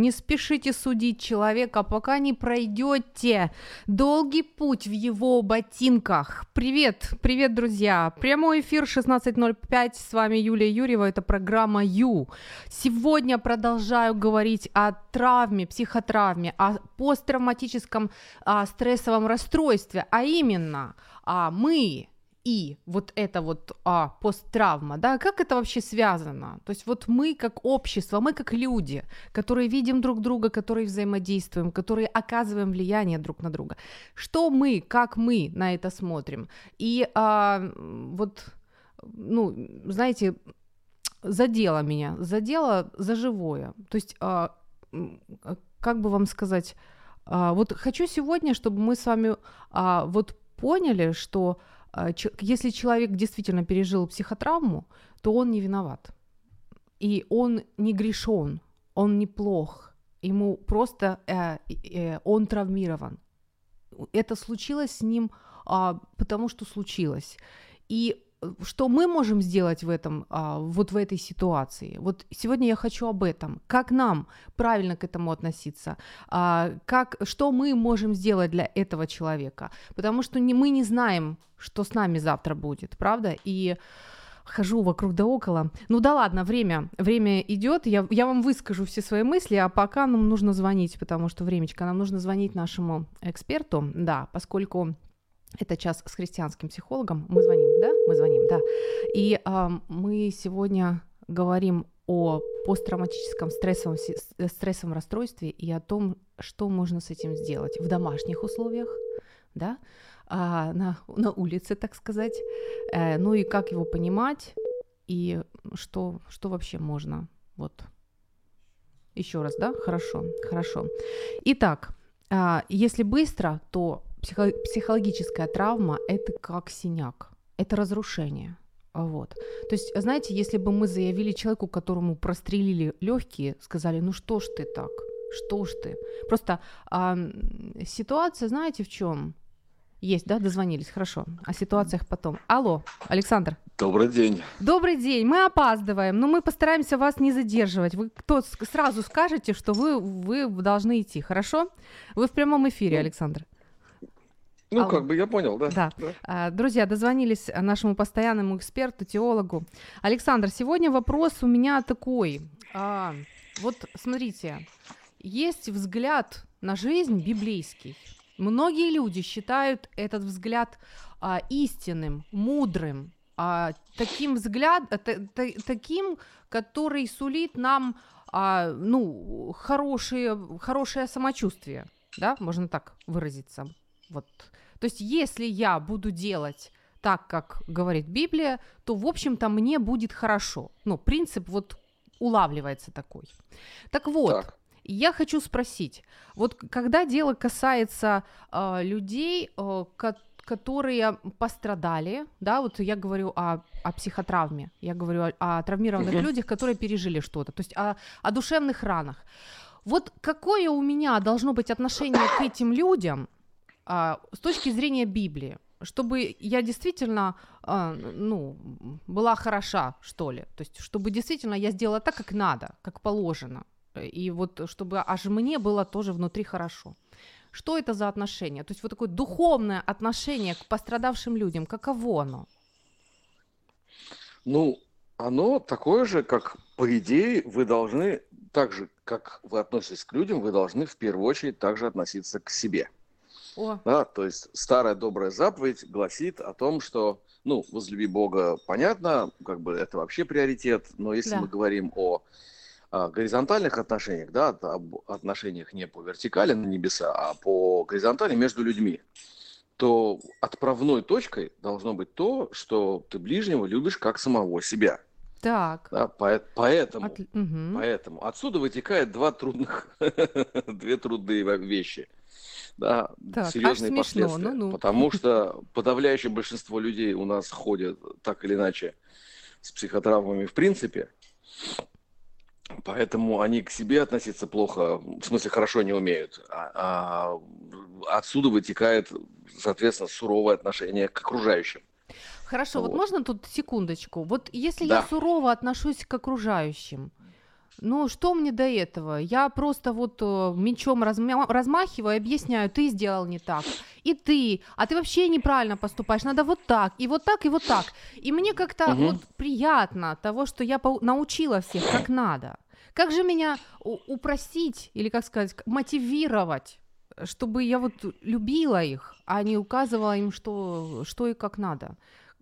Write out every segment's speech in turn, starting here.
Не спешите судить человека, пока не пройдете долгий путь в его ботинках. Привет, привет, друзья. Прямой эфир 16.05. С вами Юлия Юрьева. Это программа Ю. Сегодня продолжаю говорить о травме, психотравме, о посттравматическом о стрессовом расстройстве. А именно, а мы и вот это вот а, посттравма, да, как это вообще связано? То есть вот мы как общество, мы как люди, которые видим друг друга, которые взаимодействуем, которые оказываем влияние друг на друга. Что мы, как мы на это смотрим? И а, вот, ну, знаете, задело меня, задело за живое. То есть, а, как бы вам сказать, а, вот хочу сегодня, чтобы мы с вами а, вот поняли, что если человек действительно пережил психотравму, то он не виноват. И он не грешен, он не плох. Ему просто э, э, он травмирован. Это случилось с ним, э, потому что случилось. И что мы можем сделать в этом, а, вот в этой ситуации? Вот сегодня я хочу об этом. Как нам правильно к этому относиться? А, как, что мы можем сделать для этого человека? Потому что не, мы не знаем, что с нами завтра будет, правда? И хожу вокруг да около. Ну да ладно, время, время идет. Я, я вам выскажу все свои мысли, а пока нам нужно звонить, потому что времечко, нам нужно звонить нашему эксперту, да, поскольку это час с христианским психологом. Мы звоним, да? Мы звоним, да. И э, мы сегодня говорим о посттравматическом стрессовом, стрессовом расстройстве и о том, что можно с этим сделать в домашних условиях, да, а, на, на улице, так сказать, э, ну и как его понимать, и что, что вообще можно, вот. Еще раз, да? Хорошо, хорошо. Итак, а, если быстро, то психо- психологическая травма – это как синяк, это разрушение. Вот. То есть, знаете, если бы мы заявили человеку, которому прострелили легкие, сказали, ну что ж ты так, что ж ты. Просто а, ситуация, знаете, в чем? Есть, да, дозвонились, хорошо. О ситуациях потом. Алло, Александр. Добрый день. Добрый день. Мы опаздываем, но мы постараемся вас не задерживать. Вы кто сразу скажете, что вы, вы должны идти, хорошо? Вы в прямом эфире, ну, Александр. Ну, Алло. как бы я понял, да. Да. да. А, друзья, дозвонились нашему постоянному эксперту, теологу. Александр, сегодня вопрос у меня такой. А, вот смотрите, есть взгляд на жизнь библейский. Многие люди считают этот взгляд а, истинным, мудрым, а, таким взгляд, а, та, та, таким, который сулит нам а, ну, хорошее, хорошее самочувствие, да, можно так выразиться. Вот. То есть, если я буду делать так, как говорит Библия, то, в общем-то, мне будет хорошо. Ну, принцип вот улавливается такой. Так вот, так. Я хочу спросить, вот когда дело касается э, людей, э, которые пострадали, да, вот я говорю о, о психотравме, я говорю о, о травмированных uh-huh. людях, которые пережили что-то, то есть о, о душевных ранах. Вот какое у меня должно быть отношение к этим людям с точки зрения Библии? чтобы я действительно, э, ну, была хороша, что ли. То есть, чтобы действительно я сделала так, как надо, как положено. И вот чтобы аж мне было тоже внутри хорошо. Что это за отношение? То есть вот такое духовное отношение к пострадавшим людям, каково оно? Ну, оно такое же, как, по идее, вы должны, так же, как вы относитесь к людям, вы должны в первую очередь также относиться к себе. О. Да, то есть старая добрая заповедь гласит о том, что, ну, возлюби Бога, понятно, как бы это вообще приоритет, но если да. мы говорим о горизонтальных отношениях, да, об отношениях не по вертикали на небеса, а по горизонтали между людьми, то отправной точкой должно быть то, что ты ближнего любишь как самого себя. Так. Да, по, поэтому, От... угу. поэтому отсюда вытекает два трудных, две трудные вещи. Да, так, серьезные последствия. Ну, ну. Потому что подавляющее большинство людей у нас ходят так или иначе с психотравмами в принципе. Поэтому они к себе относиться плохо, в смысле хорошо не умеют. А, а отсюда вытекает, соответственно, суровое отношение к окружающим. Хорошо, вот, вот можно тут секундочку? Вот если да. я сурово отношусь к окружающим, ну, что мне до этого? Я просто вот э, мечом размахиваю и объясняю, ты сделал не так, и ты, а ты вообще неправильно поступаешь, надо вот так, и вот так, и вот так. И мне как-то угу. вот приятно того, что я научила всех, как надо. Как же меня у- упростить, или как сказать, мотивировать, чтобы я вот любила их, а не указывала им, что, что и как надо?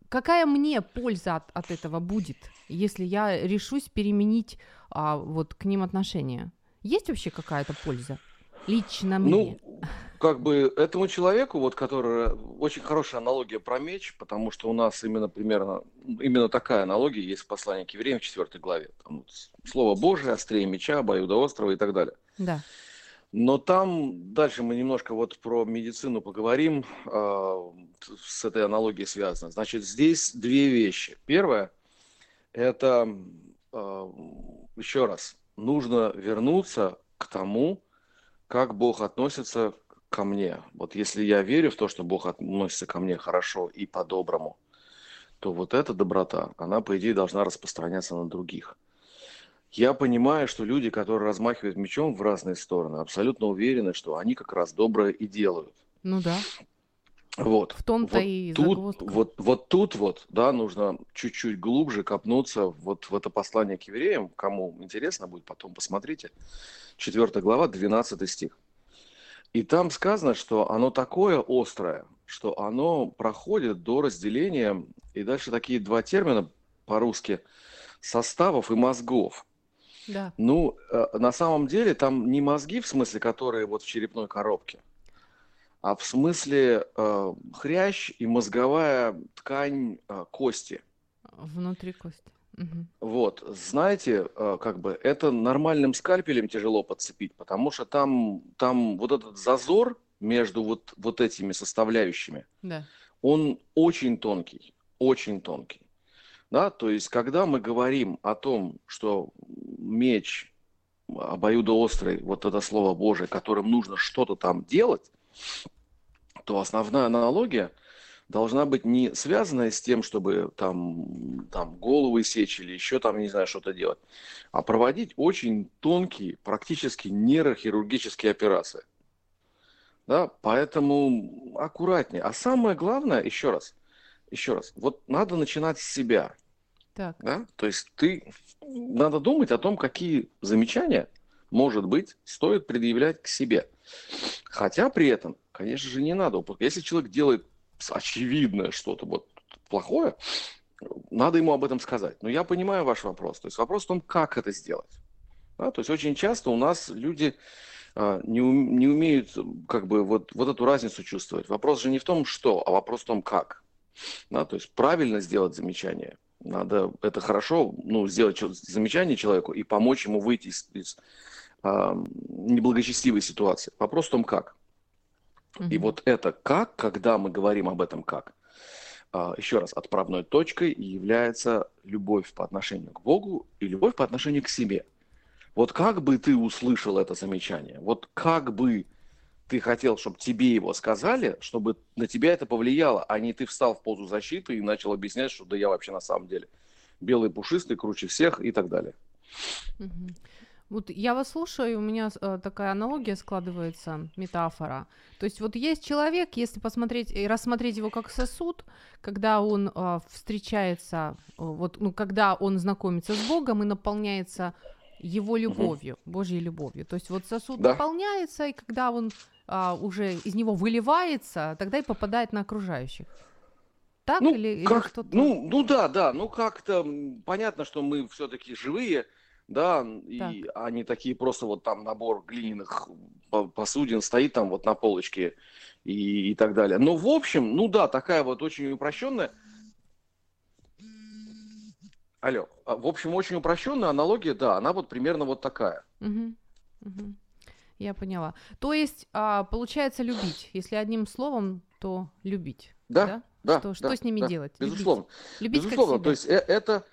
Какая мне польза от, от этого будет, если я решусь переменить а, вот к ним отношения? Есть вообще какая-то польза? Лично мне. Ну, как бы этому человеку, вот который очень хорошая аналогия про меч, потому что у нас именно примерно именно такая аналогия есть в послании к евреям в 4 главе. Там, слово Божие, острее меча, обоюдоострого и так далее. Да. Но там дальше мы немножко вот про медицину поговорим, э, с этой аналогией связано. Значит, здесь две вещи. Первое, это э, еще раз, нужно вернуться к тому, как Бог относится ко мне. Вот если я верю в то, что Бог относится ко мне хорошо и по-доброму, то вот эта доброта, она, по идее, должна распространяться на других. Я понимаю, что люди, которые размахивают мечом в разные стороны, абсолютно уверены, что они как раз доброе и делают. Ну да. Вот. В том-то вот и тут, загвоздка. вот, вот тут вот, да, нужно чуть-чуть глубже копнуться вот в это послание к евреям. Кому интересно будет, потом посмотрите. 4 глава, 12 стих. И там сказано, что оно такое острое, что оно проходит до разделения, и дальше такие два термина по-русски, составов и мозгов. Да. Ну, э, на самом деле там не мозги, в смысле, которые вот в черепной коробке, а в смысле э, хрящ и мозговая ткань э, кости. Внутри кости. Угу. Вот, знаете, э, как бы это нормальным скальпелем тяжело подцепить, потому что там, там вот этот зазор между вот, вот этими составляющими, да. он очень тонкий, очень тонкий. Да, то есть, когда мы говорим о том, что меч обоюдоострый, вот это слово Божие, которым нужно что-то там делать, то основная аналогия должна быть не связанная с тем, чтобы там, там головы сечь или еще там, не знаю, что-то делать, а проводить очень тонкие, практически нейрохирургические операции. Да, поэтому аккуратнее. А самое главное, еще раз, еще раз, вот надо начинать с себя. Так. Да? То есть ты надо думать о том, какие замечания, может быть, стоит предъявлять к себе. Хотя при этом, конечно же, не надо. Если человек делает очевидное что-то вот плохое, надо ему об этом сказать. Но я понимаю ваш вопрос. То есть вопрос в том, как это сделать. Да? То есть очень часто у нас люди а, не, не умеют как бы вот, вот эту разницу чувствовать. Вопрос же не в том, что, а вопрос в том, как. Да? То есть правильно сделать замечание. Надо это хорошо, ну, сделать замечание человеку и помочь ему выйти из, из а, неблагочестивой ситуации. Вопрос в том, как. Угу. И вот это как, когда мы говорим об этом как, а, еще раз, отправной точкой является любовь по отношению к Богу и любовь по отношению к себе. Вот как бы ты услышал это замечание? Вот как бы ты хотел, чтобы тебе его сказали, чтобы на тебя это повлияло, а не ты встал в позу защиты и начал объяснять, что да я вообще на самом деле белый пушистый, круче всех и так далее. Угу. Вот я вас слушаю, и у меня э, такая аналогия складывается, метафора. То есть вот есть человек, если посмотреть и рассмотреть его как сосуд, когда он э, встречается, э, вот, ну, когда он знакомится с Богом и наполняется его любовью, угу. Божьей любовью. То есть вот сосуд да. наполняется, и когда он а, уже из него выливается, тогда и попадает на окружающих. Так ну, или, как, или что-то? Ну, ну да, да, ну как-то понятно, что мы все-таки живые, да, и они такие просто вот там набор глиняных посудин стоит там вот на полочке и, и так далее. Но в общем, ну да, такая вот очень упрощенная. Алло, а, в общем, очень упрощенная аналогия, да, она вот примерно вот такая. Угу, угу. Я поняла. То есть, а, получается любить. Если одним словом, то любить. Да, да. да что, да, что с ними да, делать? Безусловно. Любить, безусловно. Как то есть э, это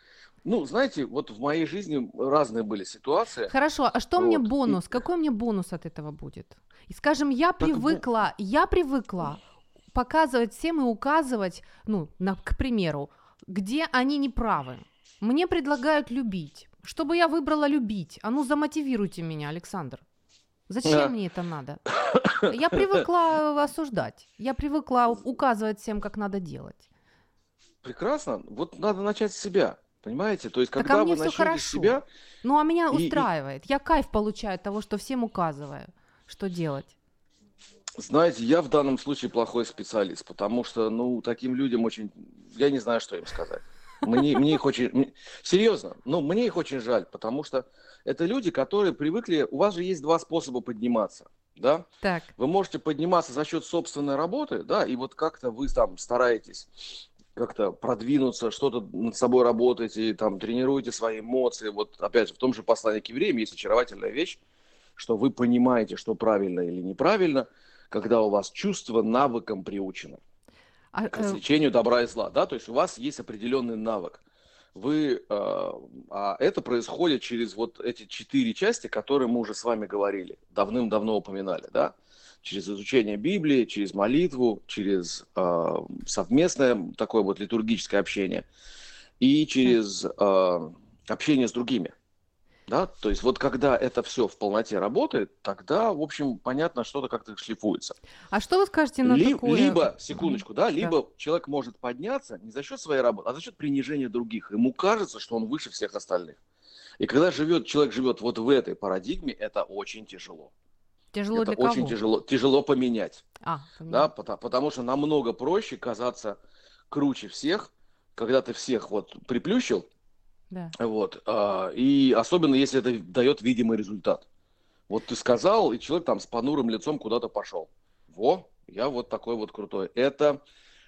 Ну, знаете, вот в моей жизни разные были ситуации. Хорошо, а что вот. мне бонус? И... Какой мне бонус от этого будет? И скажем, я привыкла, так, я привыкла показывать всем и указывать, ну, на, к примеру, где они не правы. Мне предлагают любить. Чтобы я выбрала любить. А ну замотивируйте меня, Александр. Зачем да. мне это надо? Я привыкла осуждать. Я привыкла указывать всем, как надо делать. Прекрасно. Вот надо начать с себя. Понимаете? То есть, когда так, а вы начнете хорошо. себя... Ну, а меня и, устраивает. И... Я кайф получаю от того, что всем указываю, что делать. Знаете, я в данном случае плохой специалист, потому что, ну, таким людям очень... Я не знаю, что им сказать. Мне, мне их очень... Серьезно, ну, мне их очень жаль, потому что это люди, которые привыкли... У вас же есть два способа подниматься, да? Так. Вы можете подниматься за счет собственной работы, да, и вот как-то вы там стараетесь как-то продвинуться, что-то над собой работаете, там, тренируете свои эмоции. Вот, опять же, в том же послании к евреям есть очаровательная вещь, что вы понимаете, что правильно или неправильно, когда у вас чувство навыком приучено а, к развлечению э... добра и зла, да, то есть у вас есть определенный навык. Вы, э, а это происходит через вот эти четыре части, которые мы уже с вами говорили, давным-давно упоминали, да, через изучение Библии, через молитву, через э, совместное такое вот литургическое общение и через э, общение с другими. Да? То есть вот когда это все в полноте работает, тогда, в общем, понятно, что-то как-то шлифуется. А что вы скажете на Ли- такое? Либо, секундочку, да, либо да. человек может подняться не за счет своей работы, а за счет принижения других. Ему кажется, что он выше всех остальных. И когда живет, человек живет вот в этой парадигме, это очень тяжело. Тяжело это для очень кого? тяжело, тяжело поменять. А, поменять. Да, потому, потому что намного проще казаться круче всех, когда ты всех вот приплющил, да. Вот. А, и особенно, если это дает видимый результат. Вот ты сказал, и человек там с понурым лицом куда-то пошел. Во, я вот такой вот крутой. Это,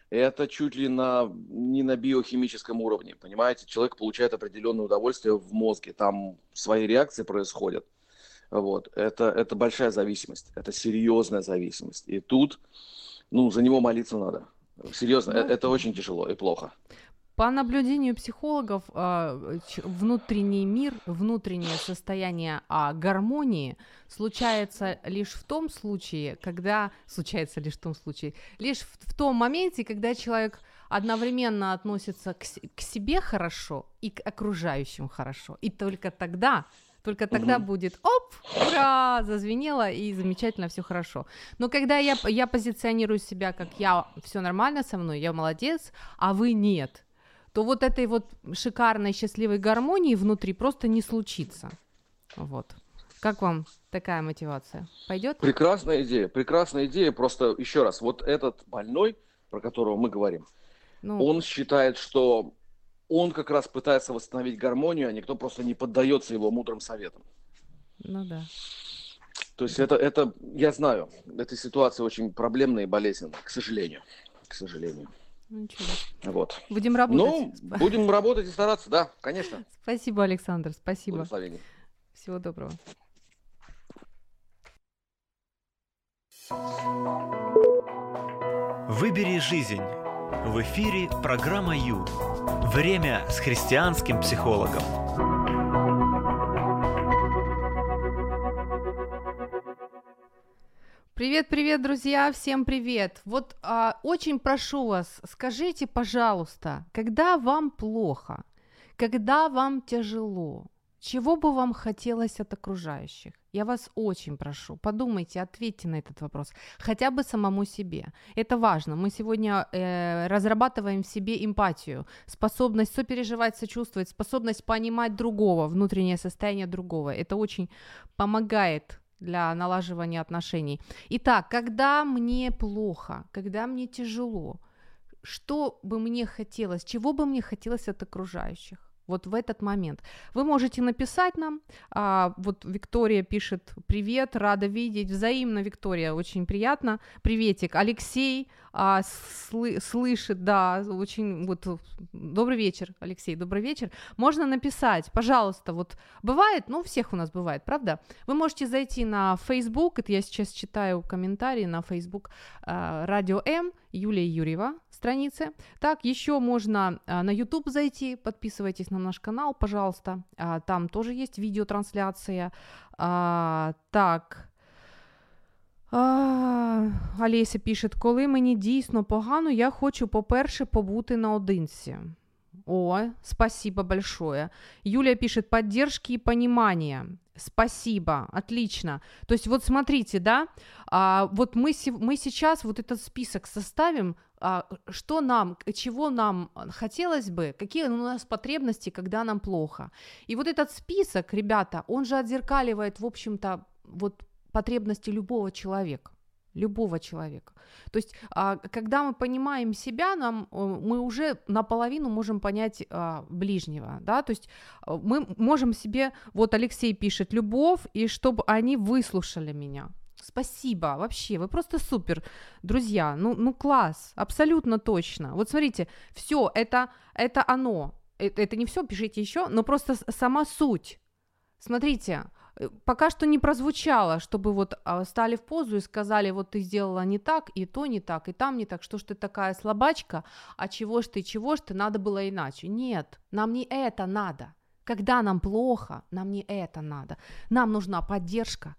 это чуть ли на, не на биохимическом уровне, понимаете? Человек получает определенное удовольствие в мозге, там свои реакции происходят. Вот. Это, это большая зависимость, это серьезная зависимость. И тут, ну, за него молиться надо. Серьезно, ну, это очень тяжело и плохо. По наблюдению психологов, а, внутренний мир, внутреннее состояние а, гармонии случается лишь в том случае, когда... Случается лишь в том случае, лишь в, в том моменте, когда человек одновременно относится к, к себе хорошо и к окружающим хорошо. И только тогда только тогда угу. будет оп, ура, зазвенело и замечательно, все хорошо. Но когда я, я позиционирую себя как я, все нормально со мной, я молодец, а вы нет, то вот этой вот шикарной счастливой гармонии внутри просто не случится. Вот. Как вам такая мотивация? Пойдет? Прекрасная идея, прекрасная идея. Просто еще раз, вот этот больной, про которого мы говорим, ну... он считает, что он как раз пытается восстановить гармонию, а никто просто не поддается его мудрым советам. Ну да. То есть это, это, я знаю, эта ситуация очень проблемная и болезненная, к сожалению. К сожалению. Ну, ничего. Вот. Будем работать. Ну, будем работать и стараться, да, конечно. Спасибо, Александр, спасибо. Всего доброго. Выбери жизнь. В эфире программа Ю. Время с христианским психологом. Привет, привет, друзья, всем привет. Вот а, очень прошу вас, скажите, пожалуйста, когда вам плохо, когда вам тяжело, чего бы вам хотелось от окружающих? Я вас очень прошу, подумайте, ответьте на этот вопрос, хотя бы самому себе. Это важно. Мы сегодня э, разрабатываем в себе эмпатию, способность сопереживать, сочувствовать, способность понимать другого, внутреннее состояние другого. Это очень помогает для налаживания отношений. Итак, когда мне плохо, когда мне тяжело, что бы мне хотелось, чего бы мне хотелось от окружающих? Вот в этот момент. Вы можете написать нам, а, вот Виктория пишет, привет, рада видеть, взаимно, Виктория, очень приятно, приветик, Алексей а, сл- слышит, да, очень, вот, добрый вечер, Алексей, добрый вечер, можно написать, пожалуйста, вот, бывает, ну, всех у нас бывает, правда, вы можете зайти на Facebook, это я сейчас читаю комментарии на Facebook, а, Радио М, Юлия Юрьева страницы. Так, еще можно на YouTube зайти, подписывайтесь на наш канал, пожалуйста. Там тоже есть видеотрансляция. Так. А, Олеся пише, коли мені дійсно погано, я хочу, по-перше, побути наодинці. О, спасибо большое. Юлия пишет, поддержки и понимания. Спасибо, отлично. То есть вот смотрите, да, а, вот мы, мы сейчас вот этот список составим, а, что нам, чего нам хотелось бы, какие у нас потребности, когда нам плохо. И вот этот список, ребята, он же отзеркаливает, в общем-то, вот потребности любого человека любого человека. То есть, а, когда мы понимаем себя, нам, э, мы уже наполовину можем понять а, ближнего, да, то есть э, мы можем себе, вот Алексей пишет, любовь, и чтобы они выслушали меня. Спасибо, вообще, вы просто супер, друзья, ну, ну класс, абсолютно точно. Вот смотрите, все, это, это оно, это, это не все, пишите еще, но просто сама суть. Смотрите, пока что не прозвучало, чтобы вот а, стали в позу и сказали, вот ты сделала не так, и то не так, и там не так, что ж ты такая слабачка, а чего ж ты, чего ж ты, надо было иначе. Нет, нам не это надо. Когда нам плохо, нам не это надо. Нам нужна поддержка.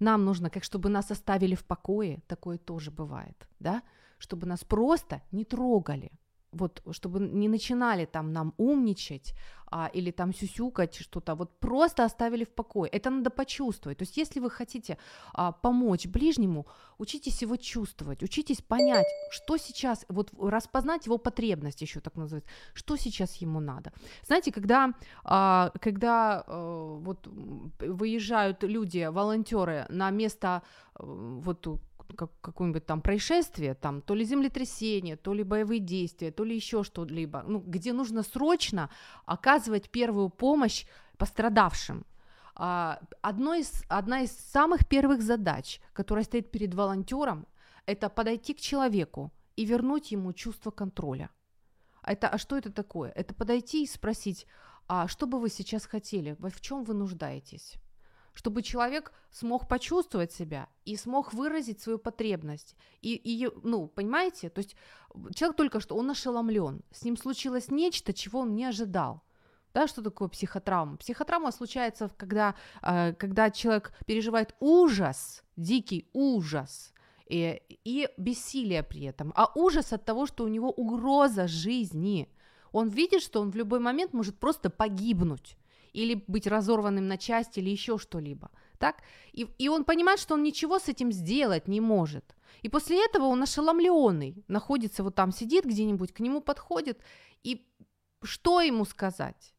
Нам нужно, как чтобы нас оставили в покое, такое тоже бывает, да, чтобы нас просто не трогали, вот, чтобы не начинали там нам умничать а, или там сюсюкать что-то, вот просто оставили в покое. Это надо почувствовать. То есть, если вы хотите а, помочь ближнему, учитесь его чувствовать, учитесь понять, что сейчас, вот распознать его потребность, еще так называется, что сейчас ему надо. Знаете, когда, а, когда а, вот выезжают люди, волонтеры на место э, вот как, какое-нибудь там происшествие, там то ли землетрясение, то ли боевые действия, то ли еще что-либо, ну, где нужно срочно оказывать первую помощь пострадавшим. А, одно из, одна из самых первых задач, которая стоит перед волонтером, это подойти к человеку и вернуть ему чувство контроля. Это, а что это такое? Это подойти и спросить, а что бы вы сейчас хотели, в чем вы нуждаетесь? Чтобы человек смог почувствовать себя и смог выразить свою потребность. И, и ну, понимаете, то есть человек только что, он ошеломлен, с ним случилось нечто, чего он не ожидал. Да, что такое психотравма? Психотравма случается, когда, э, когда человек переживает ужас, дикий ужас, и, и бессилие при этом, а ужас от того, что у него угроза жизни. Он видит, что он в любой момент может просто погибнуть или быть разорванным на части, или еще что-либо. Так? И, и он понимает, что он ничего с этим сделать не может. И после этого он ошеломленный, находится вот там, сидит где-нибудь, к нему подходит, и что ему сказать?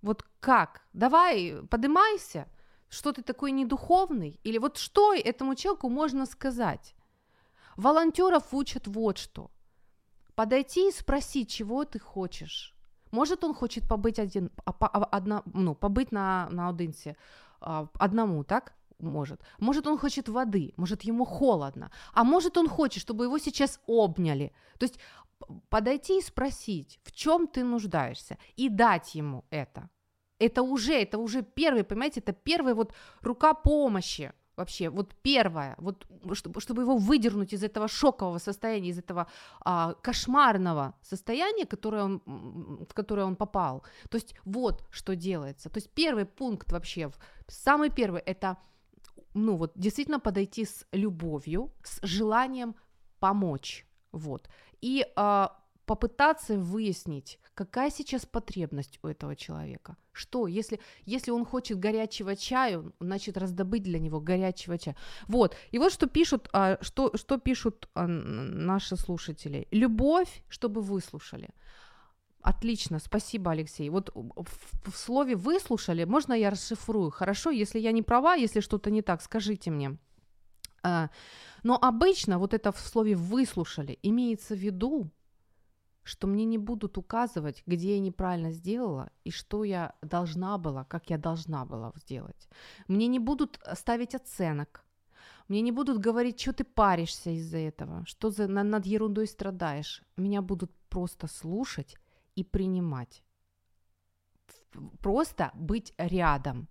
Вот как? Давай, подымайся, что ты такой недуховный? Или вот что этому человеку можно сказать? Волонтеров учат вот что. Подойти и спросить, чего ты хочешь может, он хочет побыть один, а, а, одна, ну, побыть на, на наодинці а, одному, так? Может. Может, он хочет воды, может, ему холодно, а может, он хочет, чтобы его сейчас обняли. То есть подойти и спросить, в чем ты нуждаешься, и дать ему это. Это уже, это уже первый, понимаете, это первая вот рука помощи вообще, вот первое, вот чтобы, чтобы его выдернуть из этого шокового состояния, из этого а, кошмарного состояния, которое он, в которое он попал. То есть вот что делается. То есть первый пункт вообще, самый первый, это ну вот действительно подойти с любовью, с желанием помочь, вот. И а, попытаться выяснить, какая сейчас потребность у этого человека. Что, если, если он хочет горячего чая, значит раздобыть для него горячего чая. Вот, и вот что пишут, а, что, что пишут а, наши слушатели. Любовь, чтобы выслушали. Отлично, спасибо, Алексей. Вот в, в слове «выслушали» можно я расшифрую? Хорошо, если я не права, если что-то не так, скажите мне. А, но обычно вот это в слове «выслушали» имеется в виду что мне не будут указывать, где я неправильно сделала и что я должна была, как я должна была сделать. Мне не будут ставить оценок. Мне не будут говорить, что ты паришься из-за этого, что за, над ерундой страдаешь. Меня будут просто слушать и принимать. Просто быть рядом.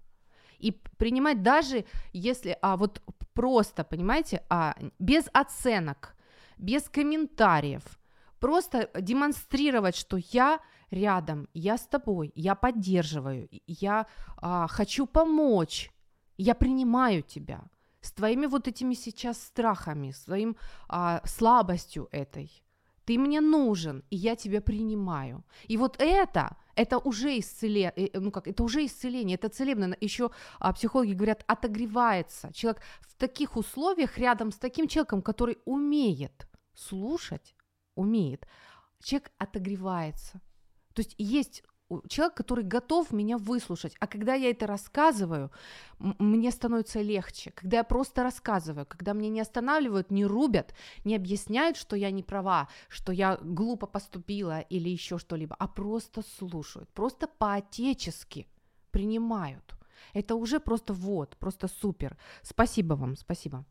И принимать даже если, а вот просто, понимаете, а без оценок – без комментариев, просто демонстрировать, что я рядом, я с тобой, я поддерживаю, я а, хочу помочь, я принимаю тебя с твоими вот этими сейчас страхами, своим а, слабостью этой. Ты мне нужен, и я тебя принимаю. И вот это, это уже исцеление, э, ну как, это уже исцеление, это целебно. Еще а, психологи говорят, отогревается. Человек в таких условиях рядом с таким человеком, который умеет слушать, умеет, человек отогревается. То есть есть человек, который готов меня выслушать. А когда я это рассказываю, мне становится легче. Когда я просто рассказываю, когда мне не останавливают, не рубят, не объясняют, что я не права, что я глупо поступила или еще что-либо, а просто слушают, просто по-отечески принимают. Это уже просто вот, просто супер. Спасибо вам, спасибо.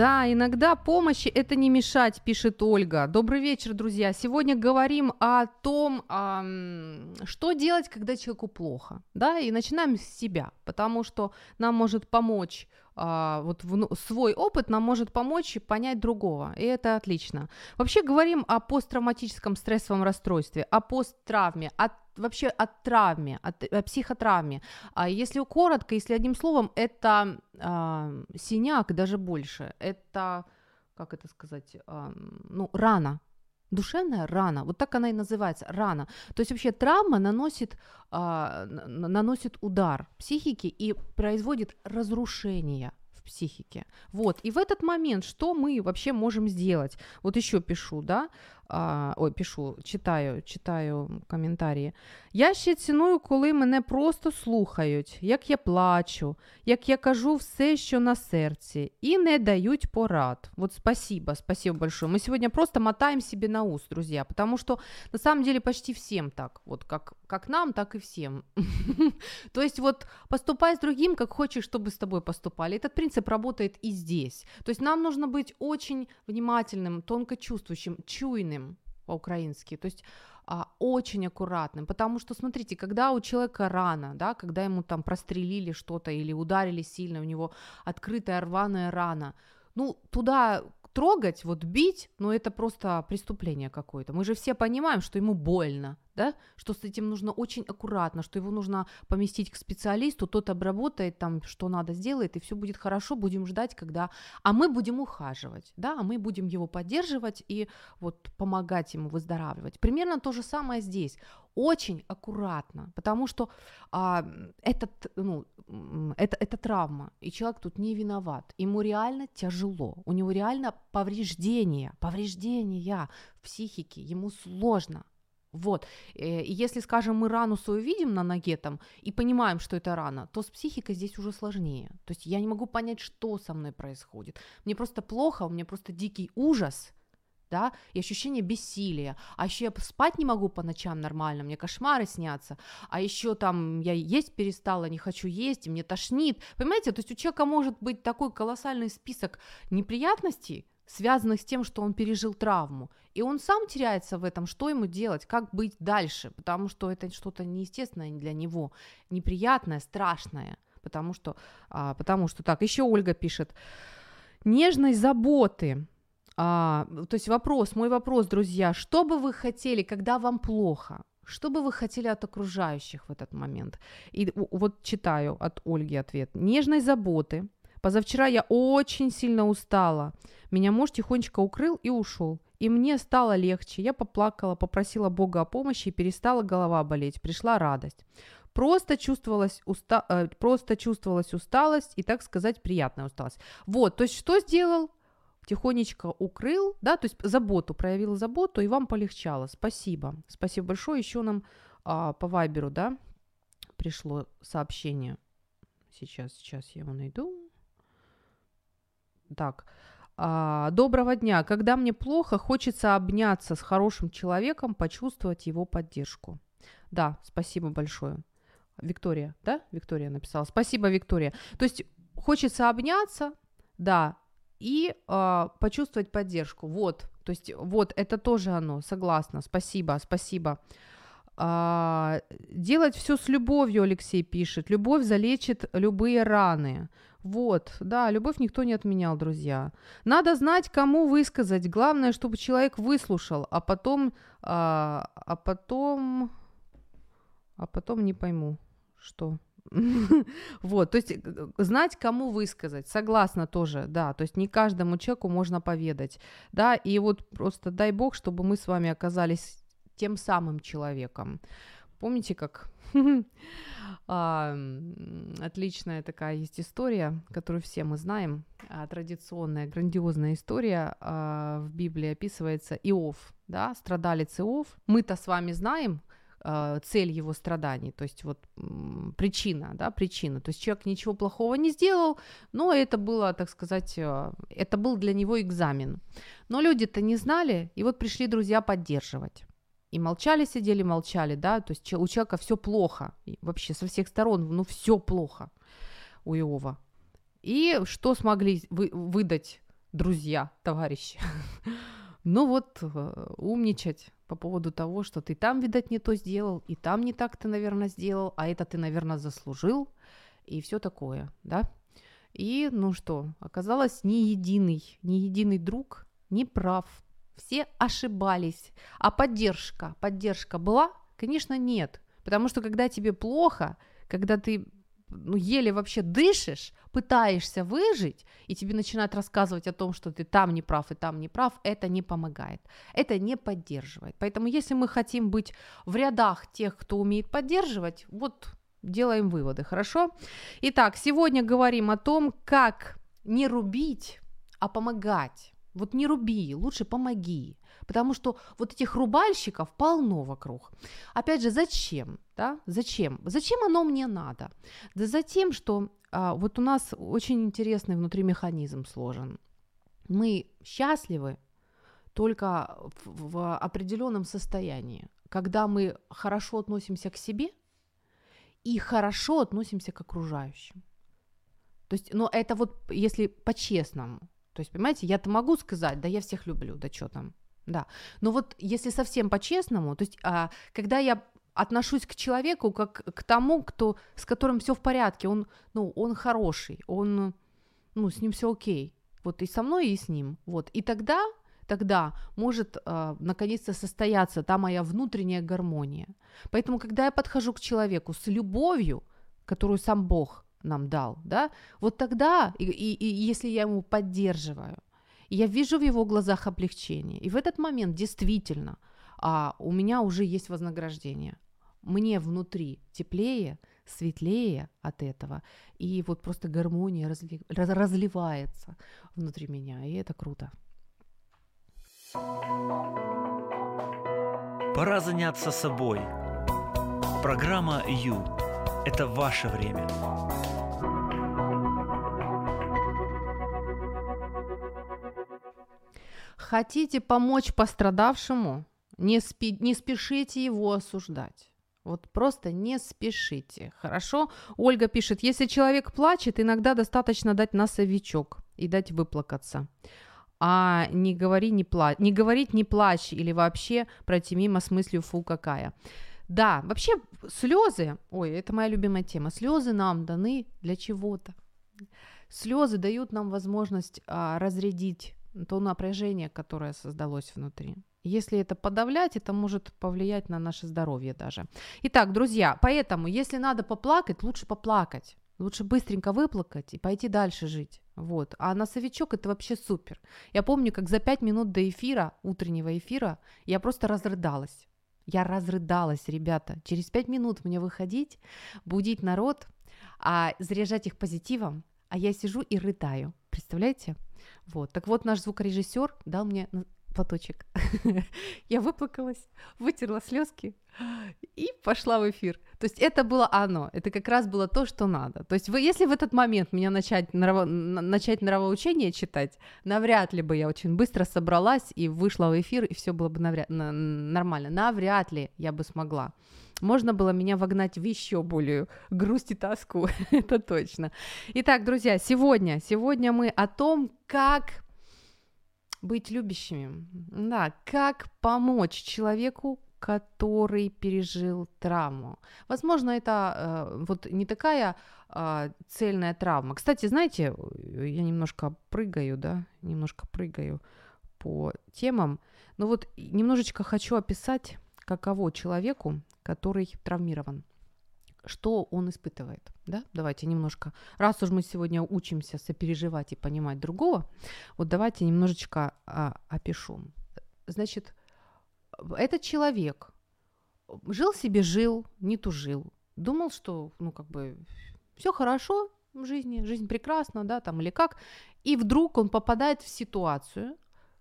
Да, иногда помощи это не мешать, пишет Ольга. Добрый вечер, друзья. Сегодня говорим о том, что делать, когда человеку плохо. Да, и начинаем с себя, потому что нам может помочь а, вот в, свой опыт нам может помочь понять другого, и это отлично. Вообще говорим о посттравматическом стрессовом расстройстве, о посттравме, о вообще о травме, о, о психотравме. А если коротко, если одним словом, это э, синяк, даже больше. Это, как это сказать, ну, рана, душевная рана, вот так она и называется, рана. То есть вообще травма наносит, э, наносит удар психике и производит разрушение в психике. Вот, и в этот момент что мы вообще можем сделать? Вот еще пишу, да, а, ой, пишу, читаю, читаю коментарі. Я ще ціную, коли мене просто слухають, як я плачу, як я кажу все, що на серці, і не дають порад. Вот спасибо, спасибо большое. Мы сегодня просто мотаем себе на ус, друзья, потому что на самом деле почти всем так, вот как, как нам, так и всем. То есть вот поступай с другим, как хочешь, чтобы с тобой поступали. Этот принцип работает и здесь. То есть нам нужно быть очень внимательным, тонко чувствующим, чуйным, по-украински. То есть а, очень аккуратным, потому что, смотрите, когда у человека рана, да, когда ему там прострелили что-то или ударили сильно, у него открытая рваная рана, ну, туда трогать, вот бить, ну, это просто преступление какое-то. Мы же все понимаем, что ему больно, да, что с этим нужно очень аккуратно, что его нужно поместить к специалисту, тот обработает там, что надо, сделает, и все будет хорошо, будем ждать, когда... А мы будем ухаживать, да, а мы будем его поддерживать и вот помогать ему выздоравливать. Примерно то же самое здесь. Очень аккуратно, потому что а, этот, ну, это, это травма, и человек тут не виноват. Ему реально тяжело, у него реально повреждения, повреждения в психике, ему сложно. Вот. Э, и если, скажем, мы рану свою видим на ноге там и понимаем, что это рана, то с психикой здесь уже сложнее. То есть я не могу понять, что со мной происходит. Мне просто плохо, у меня просто дикий ужас, да, и ощущение бессилия. А еще я спать не могу по ночам нормально, мне кошмары снятся. А еще там я есть перестала, не хочу есть, и мне тошнит. Понимаете, то есть у человека может быть такой колоссальный список неприятностей, связанных с тем, что он пережил травму. И он сам теряется в этом, что ему делать, как быть дальше, потому что это что-то неестественное для него, неприятное, страшное, потому что, а, потому что так, еще Ольга пишет, нежной заботы, а, то есть вопрос, мой вопрос, друзья, что бы вы хотели, когда вам плохо? Что бы вы хотели от окружающих в этот момент? И вот читаю от Ольги ответ. Нежной заботы. Позавчера я очень сильно устала. Меня муж тихонечко укрыл и ушел. И мне стало легче. Я поплакала, попросила Бога о помощи и перестала голова болеть. Пришла радость. Просто чувствовалась, уста... э, просто чувствовалась усталость и, так сказать, приятная усталость. Вот, то есть что сделал? Тихонечко укрыл, да, то есть заботу, проявил заботу, и вам полегчало. Спасибо. Спасибо большое. Еще нам а, по Вайберу, да, пришло сообщение. Сейчас, сейчас я его найду. Так, а, доброго дня. Когда мне плохо, хочется обняться с хорошим человеком, почувствовать его поддержку. Да, спасибо большое. Виктория, да? Виктория написала. Спасибо, Виктория. То есть хочется обняться, да, и э, почувствовать поддержку. Вот, то есть вот это тоже оно. Согласна. Спасибо, спасибо. А, делать все с любовью, Алексей пишет. Любовь залечит любые раны. Вот, да, любовь никто не отменял, друзья. Надо знать, кому высказать. Главное, чтобы человек выслушал, а потом, а, а потом, а потом не пойму, что. Вот, то есть знать, кому высказать, согласна тоже, да, то есть не каждому человеку можно поведать, да, и вот просто дай бог, чтобы мы с вами оказались тем самым человеком. Помните, как а, отличная такая есть история, которую все мы знаем, а, традиционная, грандиозная история а, в Библии описывается Иов, да, страдалец Иов. Мы-то с вами знаем, цель его страданий, то есть вот причина, да, причина. То есть человек ничего плохого не сделал, но это было, так сказать, это был для него экзамен. Но люди-то не знали, и вот пришли друзья поддерживать и молчали, сидели, молчали, да, то есть у человека все плохо, вообще со всех сторон, ну все плохо у Иова. И что смогли вы, выдать друзья, товарищи? ну вот, э, умничать по поводу того, что ты там, видать, не то сделал, и там не так ты, наверное, сделал, а это ты, наверное, заслужил, и все такое, да? И, ну что, оказалось, ни единый, ни единый друг не прав, все ошибались. А поддержка, поддержка была? Конечно, нет. Потому что когда тебе плохо, когда ты ну, еле вообще дышишь, пытаешься выжить, и тебе начинают рассказывать о том, что ты там не прав и там не прав, это не помогает, это не поддерживает. Поэтому если мы хотим быть в рядах тех, кто умеет поддерживать, вот делаем выводы, хорошо? Итак, сегодня говорим о том, как не рубить, а помогать. Вот не руби, лучше помоги. Потому что вот этих рубальщиков полно вокруг. Опять же, зачем? Да? Зачем? Зачем оно мне надо? Да за тем, что а, вот у нас очень интересный внутри механизм сложен. Мы счастливы только в, в определенном состоянии, когда мы хорошо относимся к себе и хорошо относимся к окружающим. То есть, но это вот если по-честному, то есть, понимаете, я-то могу сказать, да я всех люблю, да что там, да. Но вот если совсем по-честному, то есть, а, когда я отношусь к человеку как к тому, кто, с которым все в порядке, он, ну, он хороший, он, ну, с ним все окей, вот и со мной, и с ним, вот, и тогда тогда может э, наконец-то состояться та моя внутренняя гармония. Поэтому, когда я подхожу к человеку с любовью, которую сам Бог нам дал, да, вот тогда, и, и, и если я ему поддерживаю, я вижу в его глазах облегчение, и в этот момент действительно а, у меня уже есть вознаграждение. Мне внутри теплее, светлее от этого, и вот просто гармония разли, раз, разливается внутри меня, и это круто. Пора заняться собой. Программа «Ю» – это ваше время. Хотите помочь пострадавшему? Не, спи, не спешите его осуждать. Вот просто не спешите. Хорошо? Ольга пишет, если человек плачет, иногда достаточно дать носовичок и дать выплакаться. А не, говори, не, пла... не говорить не плачь или вообще пройти мимо с мыслью фу какая. Да, вообще слезы, ой, это моя любимая тема, слезы нам даны для чего-то. Слезы дают нам возможность а, разрядить то напряжение, которое создалось внутри. Если это подавлять, это может повлиять на наше здоровье даже. Итак, друзья, поэтому, если надо поплакать, лучше поплакать. Лучше быстренько выплакать и пойти дальше жить. Вот. А носовичок это вообще супер. Я помню, как за пять минут до эфира, утреннего эфира, я просто разрыдалась. Я разрыдалась, ребята. Через пять минут мне выходить, будить народ, а заряжать их позитивом, а я сижу и рыдаю. Представляете? Вот. Так вот, наш звукорежиссер дал мне платочек. я выплакалась, вытерла слезки и пошла в эфир. То есть это было оно, это как раз было то, что надо. То есть вы, если в этот момент меня начать, нраво, начать нравоучение читать, навряд ли бы я очень быстро собралась и вышла в эфир, и все было бы навряд, на, нормально. Навряд ли я бы смогла. Можно было меня вогнать в еще более грусть и тоску, это точно. Итак, друзья, сегодня, сегодня мы о том, как быть любящими. Да, как помочь человеку, который пережил травму. Возможно, это э, вот не такая э, цельная травма. Кстати, знаете, я немножко прыгаю, да, немножко прыгаю по темам, но вот немножечко хочу описать, каково человеку, который травмирован что он испытывает, да? Давайте немножко, раз уж мы сегодня учимся сопереживать и понимать другого, вот давайте немножечко а, опишу. Значит, этот человек жил себе, жил, не тужил, думал, что, ну, как бы, все хорошо в жизни, жизнь прекрасна, да, там, или как, и вдруг он попадает в ситуацию,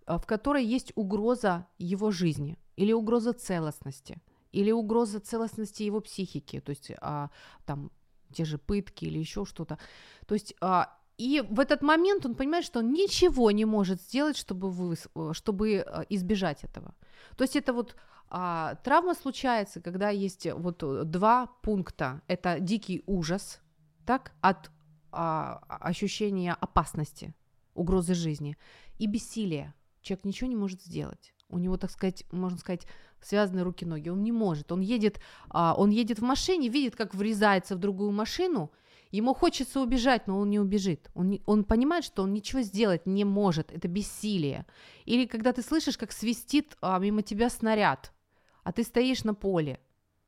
а, в которой есть угроза его жизни или угроза целостности – или угроза целостности его психики, то есть а, там те же пытки или еще что-то. То есть а, и в этот момент он понимает, что он ничего не может сделать, чтобы, вы, чтобы а, избежать этого. То есть это вот а, травма случается, когда есть вот два пункта. Это дикий ужас, так, от а, ощущения опасности, угрозы жизни, и бессилие. Человек ничего не может сделать. У него, так сказать, можно сказать, связаны руки-ноги. Он не может. Он едет, а, он едет в машине, видит, как врезается в другую машину. Ему хочется убежать, но он не убежит. Он, не, он понимает, что он ничего сделать не может. Это бессилие. Или когда ты слышишь, как свистит а, мимо тебя снаряд, а ты стоишь на поле,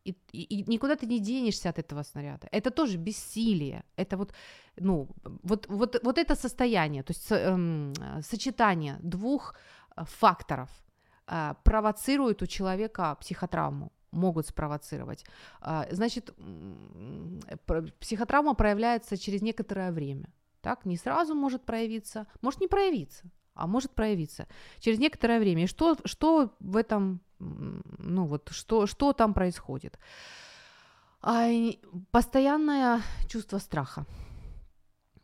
и, и, и никуда ты не денешься от этого снаряда. Это тоже бессилие. Это вот, ну, вот, вот, вот это состояние, то есть эм, сочетание двух э, факторов – провоцируют у человека психотравму могут спровоцировать. А, значит, психотравма проявляется через некоторое время. Так, не сразу может проявиться, может не проявиться, а может проявиться через некоторое время. И что, что в этом, ну вот, что, что там происходит? А, постоянное чувство страха.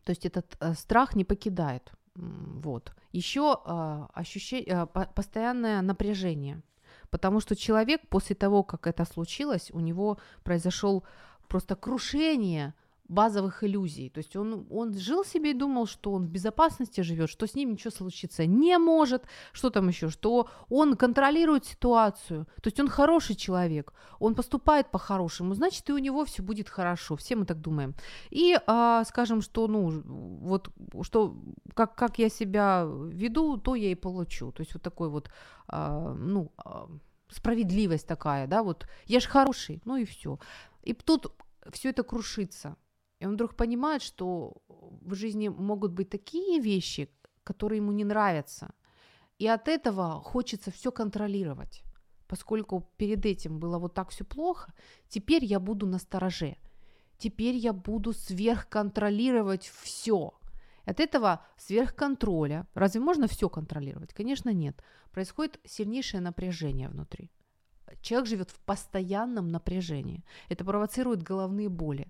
То есть этот э, страх не покидает. Вот. Еще э, ощущение, э, постоянное напряжение, потому что человек после того, как это случилось, у него произошел просто крушение базовых иллюзий. То есть он, он жил себе и думал, что он в безопасности живет, что с ним ничего случиться не может, что там еще, что он контролирует ситуацию. То есть он хороший человек, он поступает по-хорошему, значит, и у него все будет хорошо. Все мы так думаем. И а, скажем, что, ну, вот, что, как, как я себя веду, то я и получу. То есть вот такой вот, а, ну, а, справедливость такая, да, вот я же хороший, ну и все. И тут все это крушится. И он вдруг понимает, что в жизни могут быть такие вещи, которые ему не нравятся. И от этого хочется все контролировать. Поскольку перед этим было вот так все плохо, теперь я буду на стороже. Теперь я буду сверхконтролировать все. От этого сверхконтроля, разве можно все контролировать? Конечно, нет. Происходит сильнейшее напряжение внутри. Человек живет в постоянном напряжении. Это провоцирует головные боли.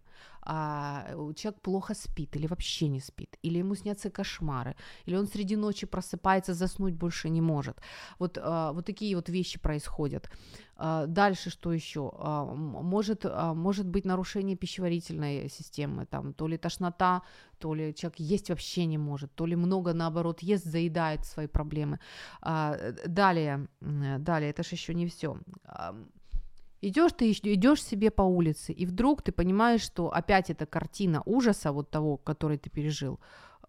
А человек плохо спит или вообще не спит, или ему снятся кошмары, или он среди ночи просыпается, заснуть больше не может. Вот, а, вот такие вот вещи происходят. А, дальше что еще? А, может, а, может быть нарушение пищеварительной системы, там, то ли тошнота, то ли человек есть вообще не может, то ли много, наоборот, ест, заедает свои проблемы. Далее, далее, это же еще не все. Идешь ты идешь себе по улице, и вдруг ты понимаешь, что опять эта картина ужаса, вот того, который ты пережил,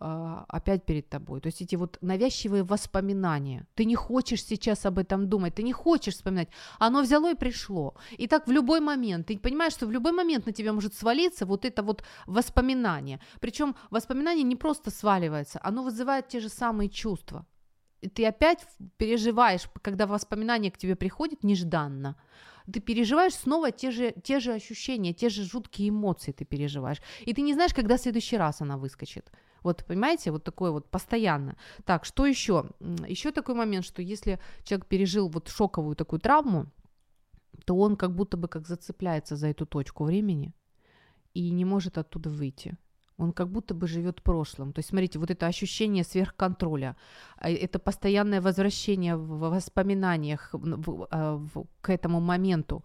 опять перед тобой. То есть эти вот навязчивые воспоминания. Ты не хочешь сейчас об этом думать, ты не хочешь вспоминать. Оно взяло и пришло. И так в любой момент. Ты понимаешь, что в любой момент на тебя может свалиться вот это вот воспоминание. Причем воспоминание не просто сваливается, оно вызывает те же самые чувства. И ты опять переживаешь, когда воспоминание к тебе приходит нежданно ты переживаешь снова те же, те же ощущения, те же жуткие эмоции ты переживаешь. И ты не знаешь, когда в следующий раз она выскочит. Вот, понимаете, вот такое вот постоянно. Так, что еще? Еще такой момент, что если человек пережил вот шоковую такую травму, то он как будто бы как зацепляется за эту точку времени и не может оттуда выйти. Он как будто бы живет прошлым. То есть, смотрите, вот это ощущение сверхконтроля, а, это постоянное возвращение в воспоминаниях в, а, в, к этому моменту.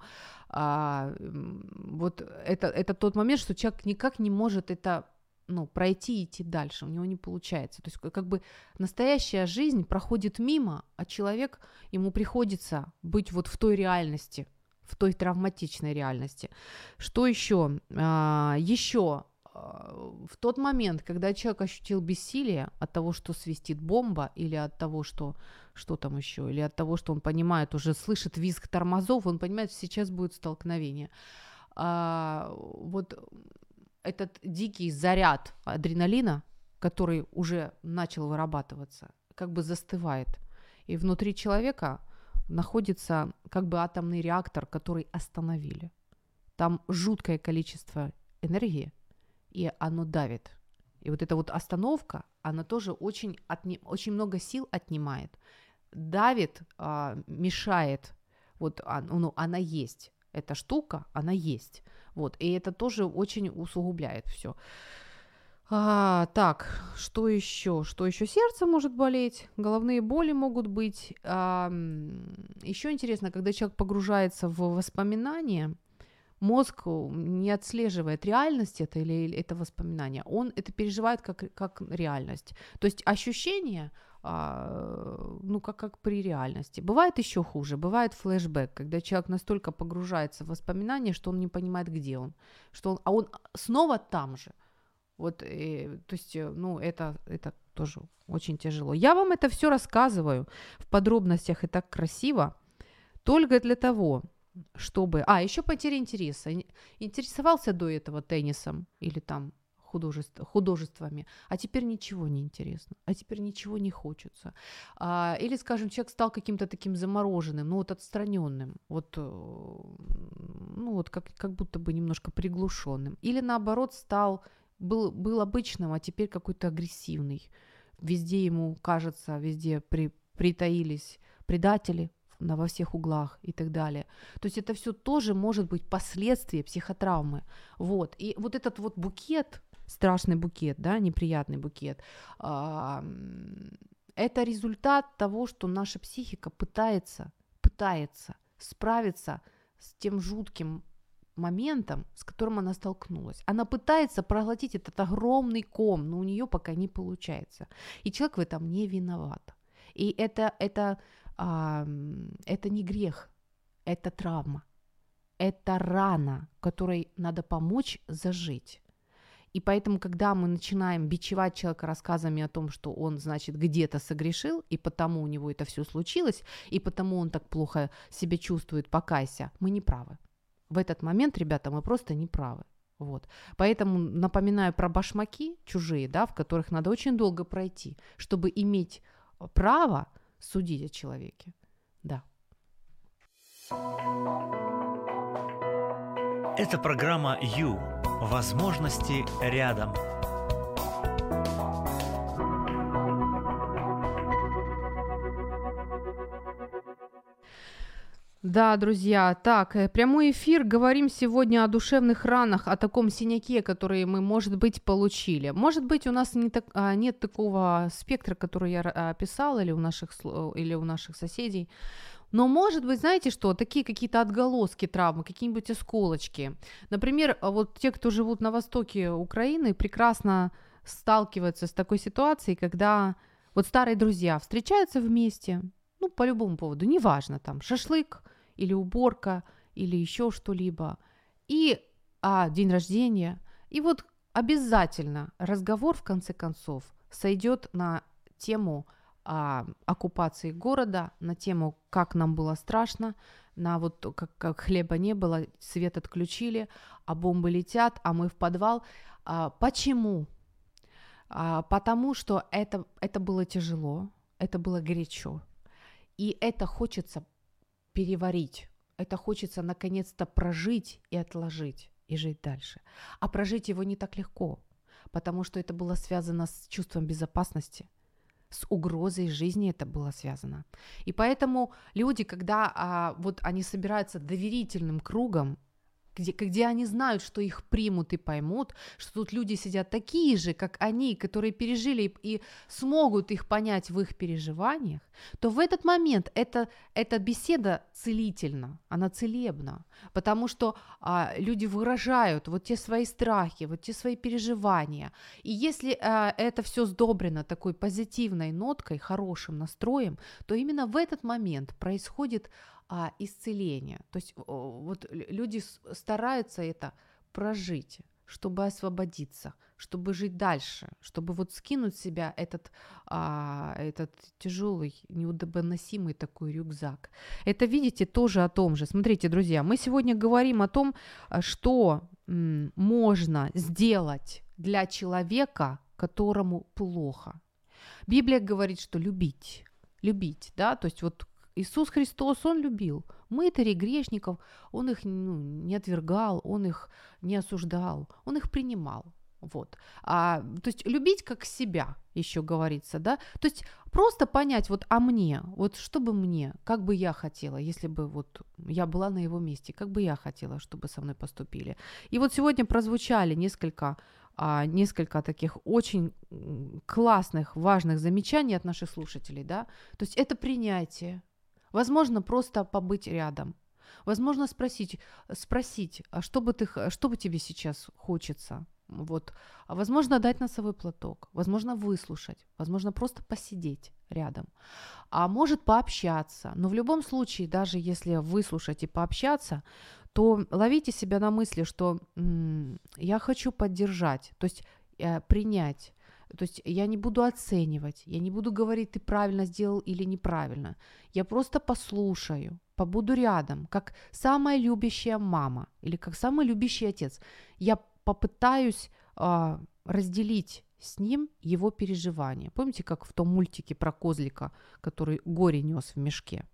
А, вот это, это тот момент, что человек никак не может это ну, пройти и идти дальше, у него не получается. То есть как бы настоящая жизнь проходит мимо, а человек, ему приходится быть вот в той реальности, в той травматичной реальности. Что еще? А, еще а, в тот момент, когда человек ощутил бессилие от того, что свистит бомба, или от того, что что там еще, или от того, что он понимает, уже слышит визг тормозов, он понимает, что сейчас будет столкновение. А, вот этот дикий заряд адреналина, который уже начал вырабатываться, как бы застывает. И внутри человека находится как бы атомный реактор, который остановили. Там жуткое количество энергии, и оно давит. И вот эта вот остановка, она тоже очень, отни... очень много сил отнимает, давит, а, мешает. Вот а, ну, она есть. Эта штука, она есть. Вот, и это тоже очень усугубляет все. А, так, что еще? Что еще? Сердце может болеть, головные боли могут быть. А, еще интересно, когда человек погружается в воспоминания, мозг не отслеживает реальность это или это воспоминание, он это переживает как, как реальность. То есть ощущение, ну, как, как при реальности. Бывает еще хуже, бывает флешбэк, когда человек настолько погружается в воспоминания, что он не понимает, где он, что он, а он снова там же. Вот, и, то есть, э, ну, это, это тоже очень тяжело. Я вам это все рассказываю в подробностях и так красиво, только для того, чтобы... А, еще потеря интереса. Интересовался до этого теннисом или там художеств, художествами, а теперь ничего не интересно, а теперь ничего не хочется. А, или, скажем, человек стал каким-то таким замороженным, ну вот отстраненным, вот, э, ну вот как, как будто бы немножко приглушенным. Или наоборот стал, был, был обычным, а теперь какой-то агрессивный. Везде ему кажется, везде при, притаились предатели, на, во всех углах и так далее. То есть это все тоже может быть последствия психотравмы. Вот. И вот этот вот букет страшный букет, да, неприятный букет. Это результат того, что наша психика пытается, пытается справиться с тем жутким моментом, с которым она столкнулась. Она пытается проглотить этот огромный ком, но у нее пока не получается. И человек в этом не виноват. И это, это, а, это не грех, это травма. Это рана, которой надо помочь зажить. И поэтому, когда мы начинаем бичевать человека рассказами о том, что он, значит, где-то согрешил, и потому у него это все случилось, и потому он так плохо себя чувствует, покайся, мы не правы. В этот момент, ребята, мы просто не правы. Вот. Поэтому напоминаю про башмаки чужие, да, в которых надо очень долго пройти, чтобы иметь право судить о человеке. Да. Это программа «Ю». Возможности рядом. Да, друзья, так, э, прямой эфир. Говорим сегодня о душевных ранах, о таком синяке, который мы, может быть, получили. Может быть, у нас не так, а, нет такого спектра, который я описала, или у наших, или у наших соседей. Но может быть, знаете что, такие какие-то отголоски травмы, какие-нибудь осколочки. Например, вот те, кто живут на востоке Украины, прекрасно сталкиваются с такой ситуацией, когда вот старые друзья встречаются вместе, ну, по любому поводу, неважно, там, шашлык или уборка или еще что-либо, и а, день рождения, и вот обязательно разговор, в конце концов, сойдет на тему а, оккупации города, на тему, как нам было страшно, на вот как, как хлеба не было, свет отключили, а бомбы летят, а мы в подвал. А, почему? А, потому что это, это было тяжело, это было горячо, и это хочется переварить, это хочется наконец-то прожить и отложить, и жить дальше. А прожить его не так легко, потому что это было связано с чувством безопасности – с угрозой жизни это было связано. И поэтому люди, когда а, вот они собираются доверительным кругом, где, где они знают, что их примут и поймут, что тут люди сидят такие же, как они, которые пережили и, смогут их понять в их переживаниях, то в этот момент эта, эта беседа целительна, она целебна, потому что а, люди выражают вот те свои страхи, вот те свои переживания. И если а, это все сдобрено такой позитивной ноткой, хорошим настроем, то именно в этот момент происходит а, исцеление. То есть вот люди стараются это прожить, чтобы освободиться, чтобы жить дальше, чтобы вот скинуть с себя этот, а, этот тяжелый, неудобоносимый такой рюкзак. Это, видите, тоже о том же. Смотрите, друзья, мы сегодня говорим о том, а, что м, можно сделать для человека, которому плохо. Библия говорит, что любить, любить, да, то есть вот Иисус Христос, Он любил мытарей, грешников, Он их ну, не отвергал, Он их не осуждал, Он их принимал. Вот. А, то есть любить как себя, еще говорится, да. То есть просто понять, вот, а мне, вот что бы мне, как бы я хотела, если бы вот я была на его месте, как бы я хотела, чтобы со мной поступили. И вот сегодня прозвучали несколько а, несколько таких очень классных, важных замечаний от наших слушателей, да. То есть это принятие, Возможно, просто побыть рядом. Возможно, спросить, спросить, а что бы, ты, что бы тебе сейчас хочется? Вот. А возможно, дать носовой платок, возможно, выслушать, возможно, просто посидеть рядом. А может пообщаться. Но в любом случае, даже если выслушать и пообщаться, то ловите себя на мысли, что м- я хочу поддержать, то есть э, принять то есть я не буду оценивать, я не буду говорить, ты правильно сделал или неправильно. Я просто послушаю, побуду рядом, как самая любящая мама или как самый любящий отец. Я попытаюсь э, разделить с ним его переживания. Помните, как в том мультике про козлика, который горе нес в мешке?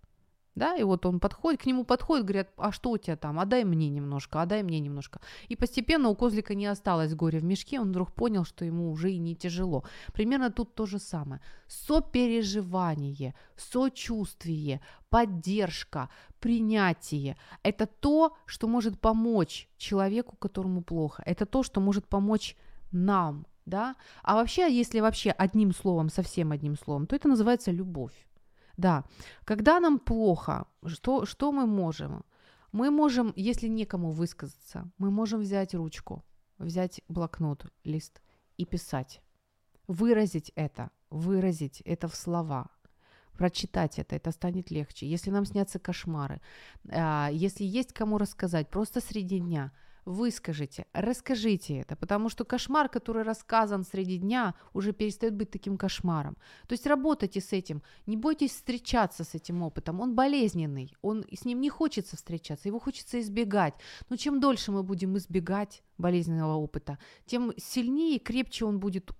Да, и вот он подходит, к нему подходит, говорят, а что у тебя там, а дай мне немножко, а дай мне немножко. И постепенно у козлика не осталось горя в мешке, он вдруг понял, что ему уже и не тяжело. Примерно тут то же самое. Сопереживание, сочувствие, поддержка, принятие – это то, что может помочь человеку, которому плохо. Это то, что может помочь нам, да. А вообще, если вообще одним словом, совсем одним словом, то это называется любовь. Да, когда нам плохо, что, что мы можем? Мы можем, если некому высказаться, мы можем взять ручку, взять блокнот, лист и писать. Выразить это, выразить это в слова, прочитать это, это станет легче. Если нам снятся кошмары, а, если есть кому рассказать, просто среди дня – выскажите, расскажите это, потому что кошмар, который рассказан среди дня, уже перестает быть таким кошмаром. То есть работайте с этим, не бойтесь встречаться с этим опытом, он болезненный, он, с ним не хочется встречаться, его хочется избегать. Но чем дольше мы будем избегать болезненного опыта, тем сильнее и крепче он будет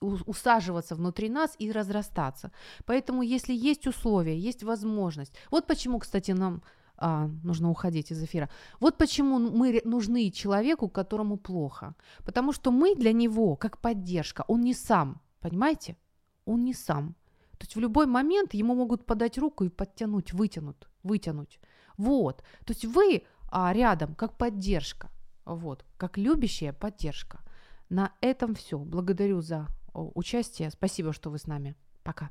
усаживаться внутри нас и разрастаться. Поэтому если есть условия, есть возможность, вот почему, кстати, нам а, нужно уходить из эфира. Вот почему мы нужны человеку, которому плохо. Потому что мы для него как поддержка, он не сам, понимаете? Он не сам. То есть в любой момент ему могут подать руку и подтянуть, вытянуть, вытянуть. Вот. То есть вы а, рядом как поддержка. Вот. Как любящая поддержка. На этом все. Благодарю за участие. Спасибо, что вы с нами. Пока.